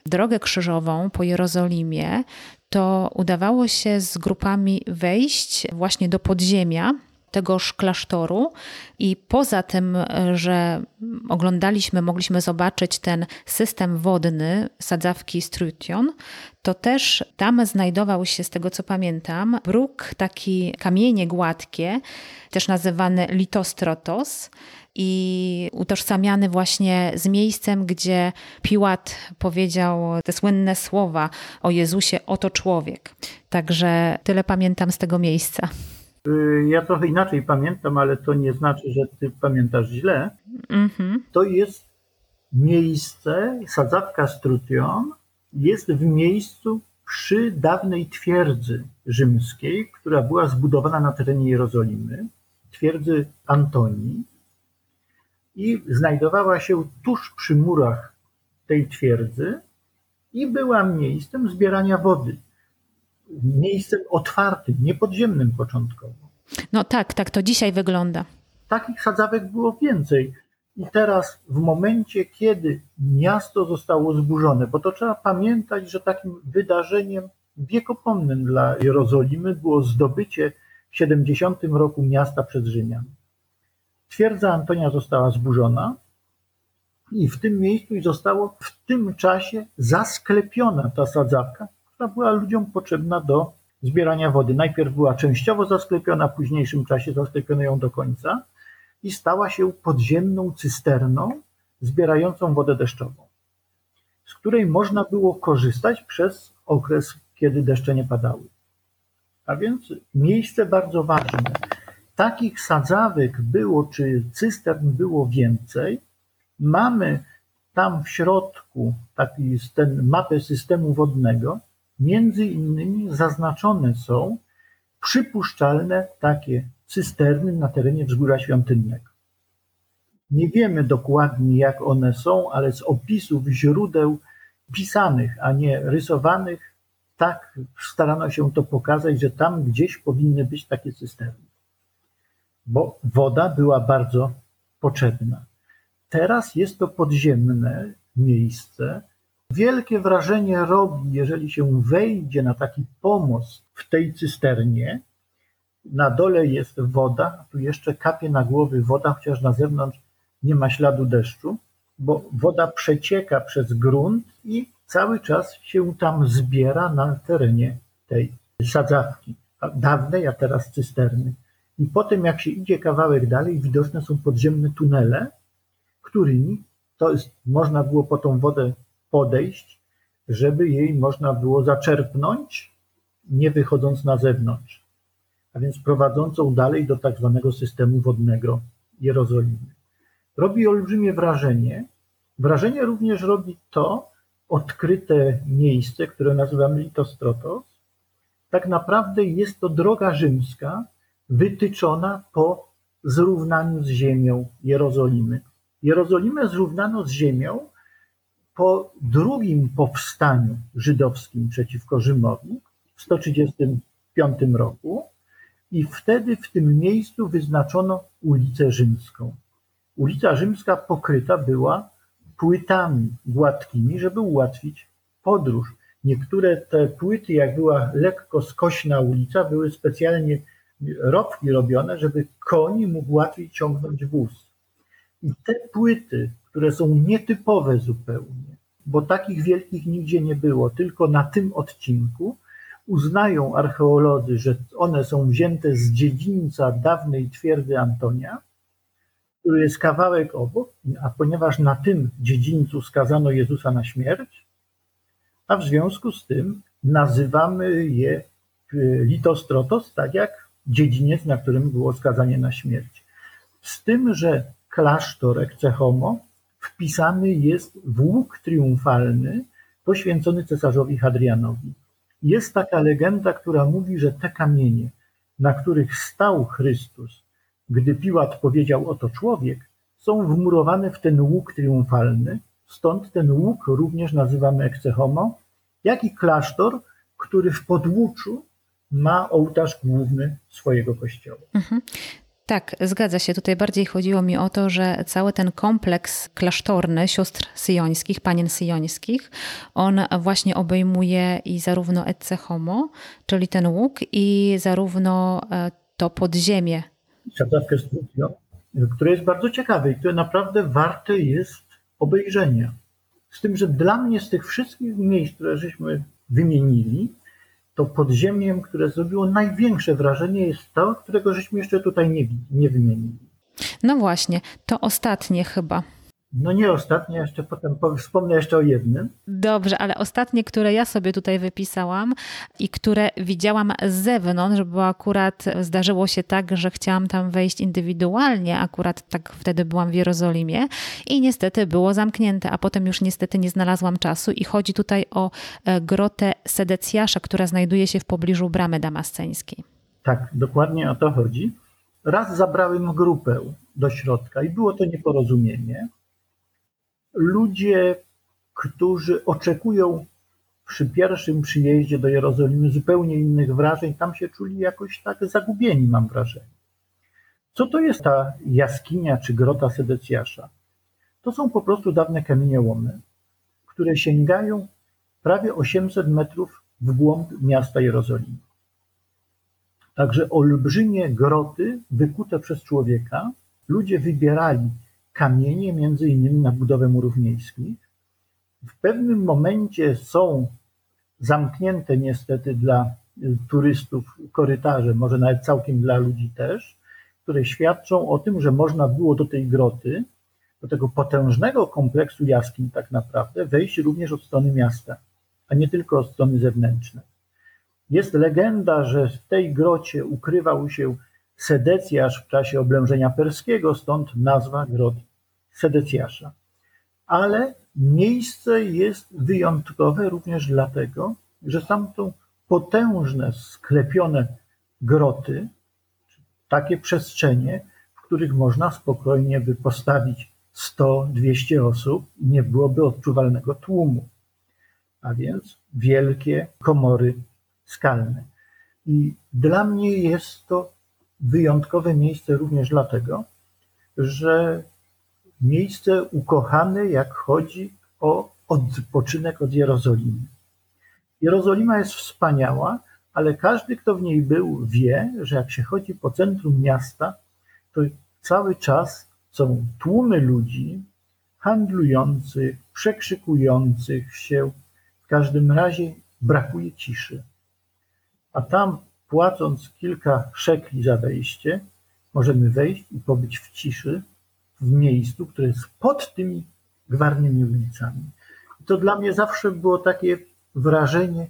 Speaker 1: drogę krzyżową po Jerozolimie, to udawało się z grupami wejść właśnie do podziemia tegoż klasztoru i poza tym, że oglądaliśmy, mogliśmy zobaczyć ten system wodny sadzawki Strution, to też tam znajdował się, z tego co pamiętam, bruk, taki kamienie gładkie, też nazywany litostrotos, i utożsamiany właśnie z miejscem, gdzie Piłat powiedział te słynne słowa o Jezusie, oto człowiek. Także tyle pamiętam z tego miejsca.
Speaker 2: Y, ja trochę inaczej pamiętam, ale to nie znaczy, że ty pamiętasz źle. Mhm. To jest miejsce, sadzawka Strution jest w miejscu przy dawnej twierdzy rzymskiej, która była zbudowana na terenie Jerozolimy, twierdzy Antonii i znajdowała się tuż przy murach tej twierdzy i była miejscem zbierania wody. Miejscem otwartym, nie podziemnym początkowo.
Speaker 1: No tak, tak to dzisiaj wygląda.
Speaker 2: takich sadzawek było więcej. I teraz, w momencie, kiedy miasto zostało zburzone, bo to trzeba pamiętać, że takim wydarzeniem wiekopomnym dla Jerozolimy było zdobycie w 70 roku miasta przez Rzymian. Twierdza Antonia została zburzona i w tym miejscu zostało w tym czasie zasklepiona ta sadzawka, która była ludziom potrzebna do zbierania wody. Najpierw była częściowo zasklepiona, w późniejszym czasie zasklepiono ją do końca i stała się podziemną cysterną zbierającą wodę deszczową, z której można było korzystać przez okres, kiedy deszcze nie padały. A więc miejsce bardzo ważne. Takich sadzawek było, czy cystern było więcej. Mamy tam w środku taki, ten mapę systemu wodnego. Między innymi zaznaczone są przypuszczalne takie cysterny na terenie Wzgórza Świątynnego. Nie wiemy dokładnie, jak one są, ale z opisów źródeł pisanych, a nie rysowanych, tak starano się to pokazać, że tam gdzieś powinny być takie cysterny, bo woda była bardzo potrzebna. Teraz jest to podziemne miejsce. Wielkie wrażenie robi, jeżeli się wejdzie na taki pomost w tej cysternie, na dole jest woda, tu jeszcze kapie na głowy woda, chociaż na zewnątrz nie ma śladu deszczu, bo woda przecieka przez grunt i cały czas się tam zbiera na terenie tej sadzawki, dawnej, a teraz cysterny. I potem, jak się idzie kawałek dalej, widoczne są podziemne tunele, którymi to jest, można było po tą wodę podejść, żeby jej można było zaczerpnąć, nie wychodząc na zewnątrz a więc prowadzącą dalej do tak zwanego systemu wodnego Jerozolimy. Robi olbrzymie wrażenie. Wrażenie również robi to odkryte miejsce, które nazywamy Litostrotos. Tak naprawdę jest to droga rzymska wytyczona po zrównaniu z ziemią Jerozolimy. Jerozolimę zrównano z ziemią po drugim powstaniu żydowskim przeciwko Rzymowi w 135 roku, i wtedy w tym miejscu wyznaczono ulicę Rzymską. Ulica Rzymska pokryta była płytami gładkimi, żeby ułatwić podróż. Niektóre te płyty, jak była lekko skośna ulica, były specjalnie rowki robione, żeby koń mógł łatwiej ciągnąć wóz. I te płyty, które są nietypowe zupełnie, bo takich wielkich nigdzie nie było, tylko na tym odcinku, uznają archeolodzy, że one są wzięte z dziedzińca dawnej twierdzy Antonia, który jest kawałek obok, a ponieważ na tym dziedzińcu skazano Jezusa na śmierć, a w związku z tym nazywamy je e, Litostrotos, tak jak dziedziniec, na którym było skazanie na śmierć. Z tym, że klasztor Ecce Homo wpisany jest w łuk triumfalny poświęcony cesarzowi Hadrianowi. Jest taka legenda, która mówi, że te kamienie, na których stał Chrystus, gdy Piłat powiedział oto człowiek, są wmurowane w ten łuk triumfalny, stąd ten łuk również nazywamy Ecce Homo, jak i klasztor, który w podłuczu ma ołtarz główny swojego kościoła. Mhm.
Speaker 1: Tak, zgadza się. Tutaj bardziej chodziło mi o to, że cały ten kompleks klasztorny sióstr syjońskich, panien syjońskich, on właśnie obejmuje i zarówno Ecce Homo, czyli ten łuk, i zarówno e, to podziemie.
Speaker 2: Sadzawkę studio, które jest bardzo ciekawe i które naprawdę warte jest obejrzenia. Z tym, że dla mnie z tych wszystkich miejsc, które żeśmy wymienili, to podziemiem, które zrobiło największe wrażenie, jest to, którego żeśmy jeszcze tutaj nie, nie wymienili.
Speaker 1: No właśnie, to ostatnie chyba.
Speaker 2: No nie ostatnie, jeszcze potem wspomnę jeszcze o jednym.
Speaker 1: Dobrze, ale ostatnie, które ja sobie tutaj wypisałam i które widziałam z zewnątrz, bo akurat zdarzyło się tak, że chciałam tam wejść indywidualnie, akurat tak wtedy byłam w Jerozolimie i niestety było zamknięte, a potem już niestety nie znalazłam czasu i chodzi tutaj o e, grotę Sedecjasza, która znajduje się w pobliżu bramy damasceńskiej.
Speaker 2: Tak, dokładnie o to chodzi. Raz zabrałem grupę do środka i było to nieporozumienie ludzie, którzy oczekują przy pierwszym przyjeździe do Jerozolimy zupełnie innych wrażeń, tam się czuli jakoś tak zagubieni, mam wrażenie. Co to jest ta jaskinia czy grota Sedecjasza? To są po prostu dawne kamieniołomy, które sięgają prawie 800 metrów w głąb miasta Jerozolimy. Także olbrzymie groty wykute przez człowieka. Ludzie wybierali kamienie, między innymi na budowę murów miejskich. W pewnym momencie są zamknięte niestety dla turystów korytarze, może nawet całkiem dla ludzi też, które świadczą o tym, że można było do tej groty, do tego potężnego kompleksu jaskiń tak naprawdę wejść również od strony miasta, a nie tylko od strony zewnętrznej. Jest legenda, że w tej grocie ukrywał się Sedecjasz w czasie oblężenia perskiego, stąd nazwa grot Sedecjasza. Ale miejsce jest wyjątkowe również dlatego, że tam są potężne, sklepione groty, takie przestrzenie, w których można spokojnie by postawić 100-200 osób i nie byłoby odczuwalnego tłumu. A więc wielkie komory skalne. I dla mnie jest to wyjątkowe miejsce również dlatego, że miejsce ukochane, jak chodzi o odpoczynek od Jerozolimy. Jerozolima jest wspaniała, ale każdy, kto w niej był, wie, że jak się chodzi po centrum miasta, to cały czas są tłumy ludzi handlujących, przekrzykujących się. W każdym razie brakuje ciszy. A tam, płacąc kilka szekli za wejście, możemy wejść i pobyć w ciszy w miejscu, które jest pod tymi gwarnymi ulicami. I to dla mnie zawsze było takie wrażenie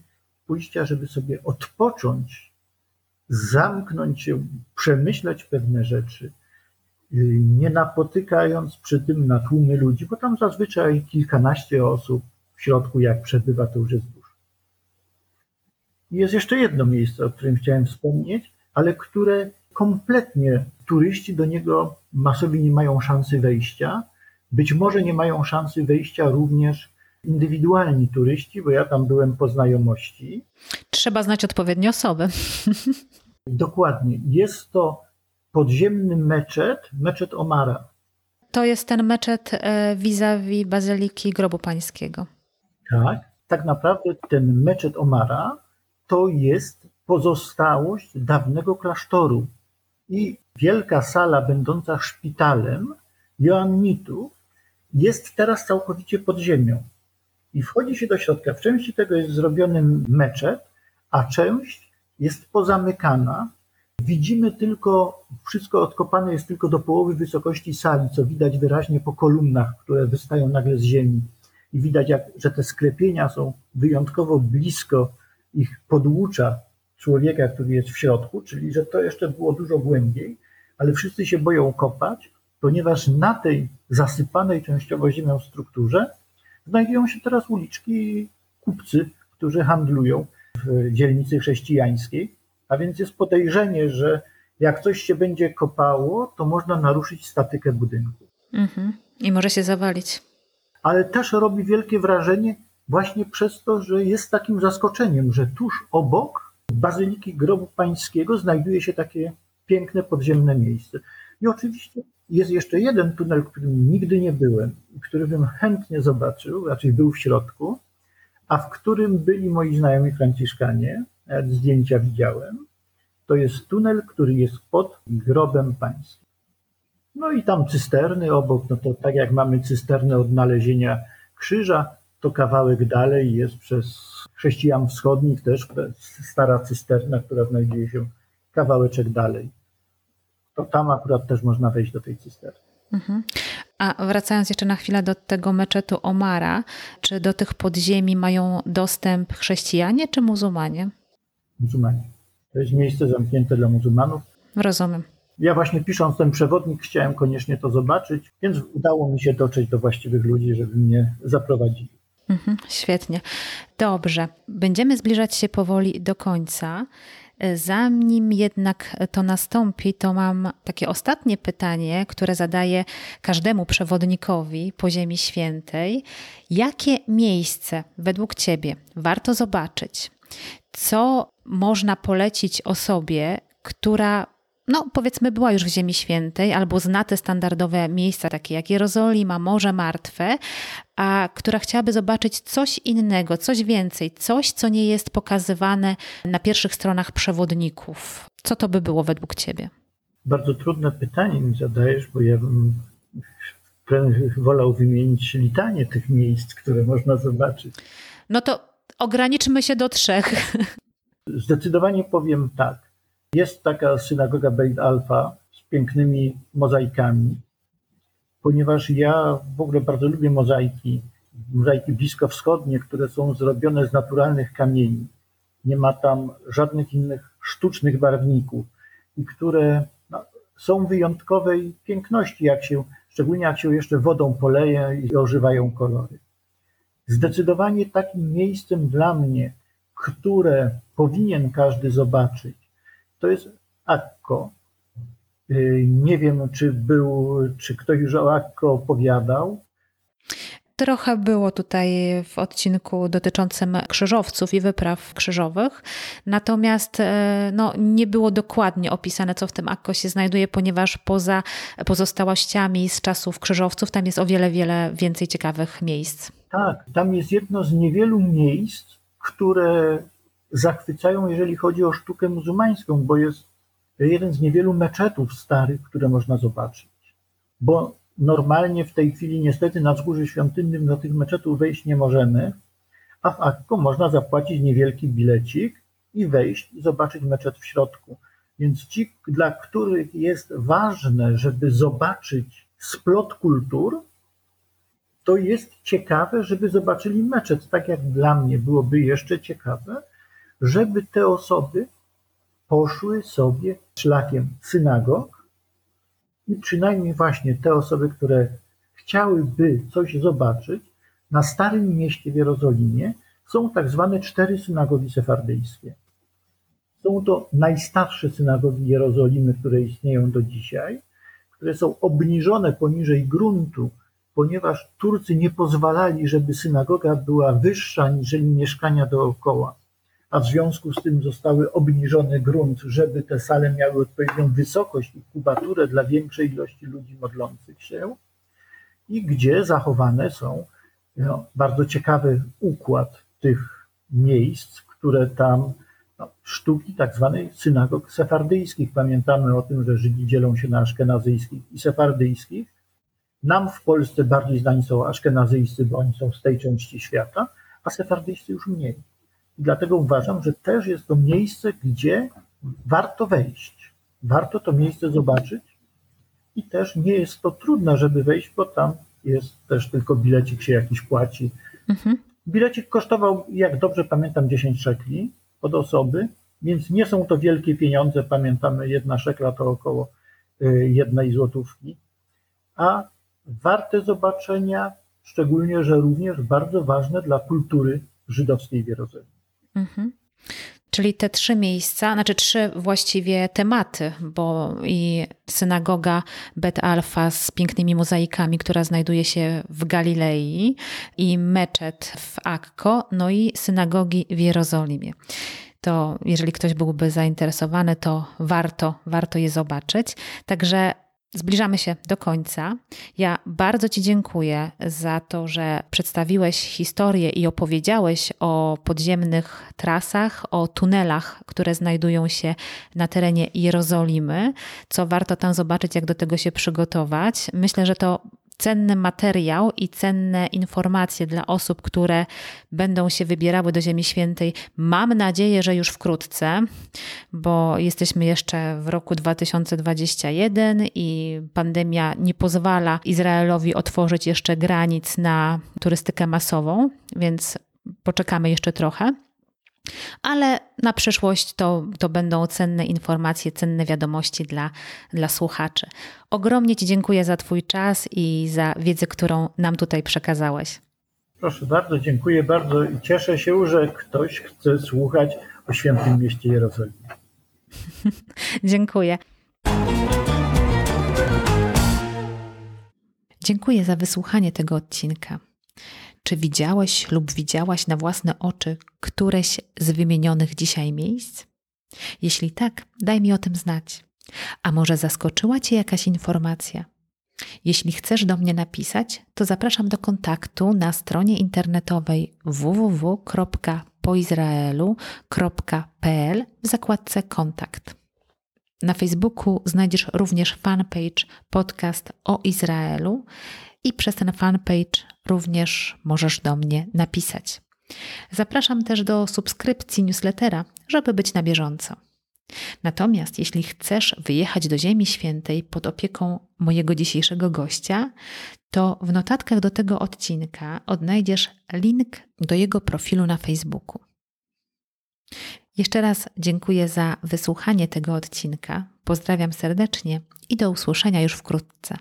Speaker 2: pójścia, żeby sobie odpocząć, zamknąć się, przemyśleć pewne rzeczy, nie napotykając przy tym na tłumy ludzi, bo tam zazwyczaj kilkanaście osób w środku, jak przebywa, to już jest dużo. Jest jeszcze jedno miejsce, o którym chciałem wspomnieć, ale które kompletnie turyści do niego masowi nie mają szansy wejścia. Być może nie mają szansy wejścia również indywidualni turyści, bo ja tam byłem po znajomości.
Speaker 1: Trzeba znać odpowiednie osoby. <laughs>
Speaker 2: Dokładnie. Jest to podziemny meczet, meczet Omara.
Speaker 1: To jest ten meczet e, vis-a-vis Bazyliki Grobu Pańskiego.
Speaker 2: Tak. Tak naprawdę ten meczet Omara to jest pozostałość dawnego klasztoru. I wielka sala będąca szpitalem Joannitów jest teraz całkowicie pod ziemią. I wchodzi się do środka. W części tego jest zrobiony meczet, a część jest pozamykana. Widzimy tylko, wszystko odkopane jest tylko do połowy wysokości sali, co widać wyraźnie po kolumnach, które wystają nagle z ziemi. I widać, jak, że te sklepienia są wyjątkowo blisko ich podłucza człowieka, który jest w środku, czyli że to jeszcze było dużo głębiej, ale wszyscy się boją kopać, ponieważ na tej zasypanej częściowo ziemią strukturze znajdują się teraz uliczki i kupcy, którzy handlują w dzielnicy chrześcijańskiej, a więc jest podejrzenie, że jak coś się będzie kopało, to można naruszyć statykę budynku.
Speaker 1: Mhm. I może się zawalić.
Speaker 2: Ale też robi wielkie wrażenie właśnie przez to, że jest takim zaskoczeniem, że tuż obok Bazyliki Grobu Pańskiego znajduje się takie piękne podziemne miejsce. I oczywiście jest jeszcze jeden tunel, w którym nigdy nie byłem, który bym chętnie zobaczył, raczej był w środku, a w którym byli moi znajomi Franciszkanie, zdjęcia widziałem. To jest tunel, który jest pod grobem pańskim. No i tam cysterny obok, no to tak jak mamy cysternę odnalezienia krzyża, to kawałek dalej jest przez chrześcijan wschodnich też stara cysterna, która znajduje się kawałeczek dalej. To tam akurat też można wejść do tej cysterny. Mhm.
Speaker 1: A wracając jeszcze na chwilę do tego meczetu Omara, czy do tych podziemi mają dostęp chrześcijanie czy muzułmanie?
Speaker 2: Muzułmanie. To jest miejsce zamknięte dla muzułmanów.
Speaker 1: Rozumiem.
Speaker 2: Ja właśnie pisząc ten przewodnik chciałem koniecznie to zobaczyć, więc udało mi się dotrzeć do właściwych ludzi, żeby mnie zaprowadzili.
Speaker 1: Mhm, świetnie. Dobrze. Będziemy zbliżać się powoli do końca. Zanim jednak to nastąpi, to mam takie ostatnie pytanie, które zadaję każdemu przewodnikowi po Ziemi Świętej. Jakie miejsce według Ciebie warto zobaczyć? Co można polecić osobie, która no powiedzmy była już w Ziemi Świętej albo zna te standardowe miejsca takie jak Jerozolima, Morze Martwe, a która chciałaby zobaczyć coś innego, coś więcej, coś, co nie jest pokazywane na pierwszych stronach przewodników. Co to by było według Ciebie?
Speaker 2: Bardzo trudne pytanie mi zadajesz, bo ja bym wolał wymienić litanie tych miejsc, które można zobaczyć.
Speaker 1: No to ograniczmy się do trzech.
Speaker 2: Zdecydowanie powiem tak. Jest taka synagoga Beit Alfa z pięknymi mozaikami, ponieważ ja w ogóle bardzo lubię mozaiki, mozaiki bliskowschodnie, które są zrobione z naturalnych kamieni. Nie ma tam żadnych innych sztucznych barwników i które no, są wyjątkowej piękności, jak się, szczególnie jak się jeszcze wodą poleje i ożywają kolory. Zdecydowanie takim miejscem dla mnie, które powinien każdy zobaczyć, to jest Akko. Y, nie wiem, czy był, czy ktoś już o Akko opowiadał.
Speaker 1: Trochę było tutaj w odcinku dotyczącym krzyżowców i wypraw krzyżowych, natomiast e, no, nie było dokładnie opisane, co w tym Akko się znajduje, ponieważ poza pozostałościami z czasów krzyżowców tam jest o wiele, wiele więcej ciekawych miejsc.
Speaker 2: Tak, tam jest jedno z niewielu miejsc, które zachwycają, jeżeli chodzi o sztukę muzułmańską, bo jest jeden z niewielu meczetów starych, które można zobaczyć. Bo normalnie w tej chwili niestety na wzgórzu świątynnym do tych meczetów wejść nie możemy, a w Akko można zapłacić niewielki bilecik i wejść zobaczyć meczet w środku. Więc ci, dla których jest ważne, żeby zobaczyć splot kultur, to jest ciekawe, żeby zobaczyli meczet. Tak jak dla mnie byłoby jeszcze ciekawe, żeby te osoby poszły sobie szlakiem synagog i przynajmniej właśnie te osoby, które chciałyby coś zobaczyć, na Starym Mieście w Jerozolimie są tak zwane cztery synagogi sefardyjskie. Są to najstarsze synagogi Jerozolimy, które istnieją do dzisiaj, które są obniżone poniżej gruntu, ponieważ Turcy nie pozwalali, żeby synagoga była wyższa niż mieszkania dookoła a w związku z tym zostały obniżony grunt, żeby te sale miały odpowiednią wysokość i kubaturę dla większej ilości ludzi modlących się i gdzie zachowane są no, bardzo ciekawy układ tych miejsc, które tam no, sztuki tak zwanej synagog sefardyjskich. Pamiętamy o tym, że Żydzi dzielą się na aszkenazyjskich i sefardyjskich. Nam w Polsce bardziej znani są aszkenazyjscy, bo oni są z tej części świata, a sefardyjscy już mniej. I dlatego uważam, że też jest to miejsce, gdzie warto wejść. Warto to miejsce zobaczyć i też nie jest to trudne, żeby wejść, bo tam jest też tylko bilecik się jakiś płaci. Mhm. Bilecik kosztował, jak dobrze pamiętam, 10 szekli od osoby, więc nie są to wielkie pieniądze. Pamiętamy, jedna szekla to około y, jednej złotówki, a warte zobaczenia, szczególnie, że również bardzo ważne dla kultury żydowskiej w Jerozolimie. Mhm.
Speaker 1: Czyli te trzy miejsca, znaczy trzy właściwie tematy, bo i synagoga Bet Alfa z pięknymi mozaikami, która znajduje się w Galilei, i meczet w Akko, no i synagogi w Jerozolimie. To jeżeli ktoś byłby zainteresowany, to warto, warto je zobaczyć. Także Zbliżamy się do końca. Ja bardzo Ci dziękuję za to, że przedstawiłeś historię i opowiedziałeś o podziemnych trasach, o tunelach, które znajdują się na terenie Jerozolimy, co warto tam zobaczyć, jak do tego się przygotować. Myślę, że to cenny materiał i cenne informacje dla osób, które będą się wybierały do Ziemi Świętej. Mam nadzieję, że już wkrótce, bo jesteśmy jeszcze w roku 2021 i pandemia nie pozwala Izraelowi otworzyć jeszcze granic na turystykę masową, więc poczekamy jeszcze trochę. Ale na przyszłość to, to będą cenne informacje, cenne wiadomości dla, dla słuchaczy. Ogromnie Ci dziękuję za Twój czas i za wiedzę, którą nam tutaj przekazałeś.
Speaker 2: Proszę bardzo, dziękuję bardzo i cieszę się, że ktoś chce słuchać o świętym mieście Jerozolimie. <laughs>
Speaker 1: dziękuję. Dziękuję za wysłuchanie tego odcinka. Czy widziałeś lub widziałaś na własne oczy któreś z wymienionych dzisiaj miejsc? Jeśli tak, daj mi o tym znać. A może zaskoczyła Cię jakaś informacja? Jeśli chcesz do mnie napisać, to zapraszam do kontaktu na stronie internetowej www.poizraelu.pl w zakładce Kontakt. Na Facebooku znajdziesz również fanpage podcast o Izraelu i przez ten fanpage również możesz do mnie napisać. Zapraszam też do subskrypcji newslettera, żeby być na bieżąco. Natomiast jeśli chcesz wyjechać do Ziemi Świętej pod opieką mojego dzisiejszego gościa, to w notatkach do tego odcinka odnajdziesz link do jego profilu na Facebooku. Jeszcze raz dziękuję za wysłuchanie tego odcinka. Pozdrawiam serdecznie i do usłyszenia już wkrótce.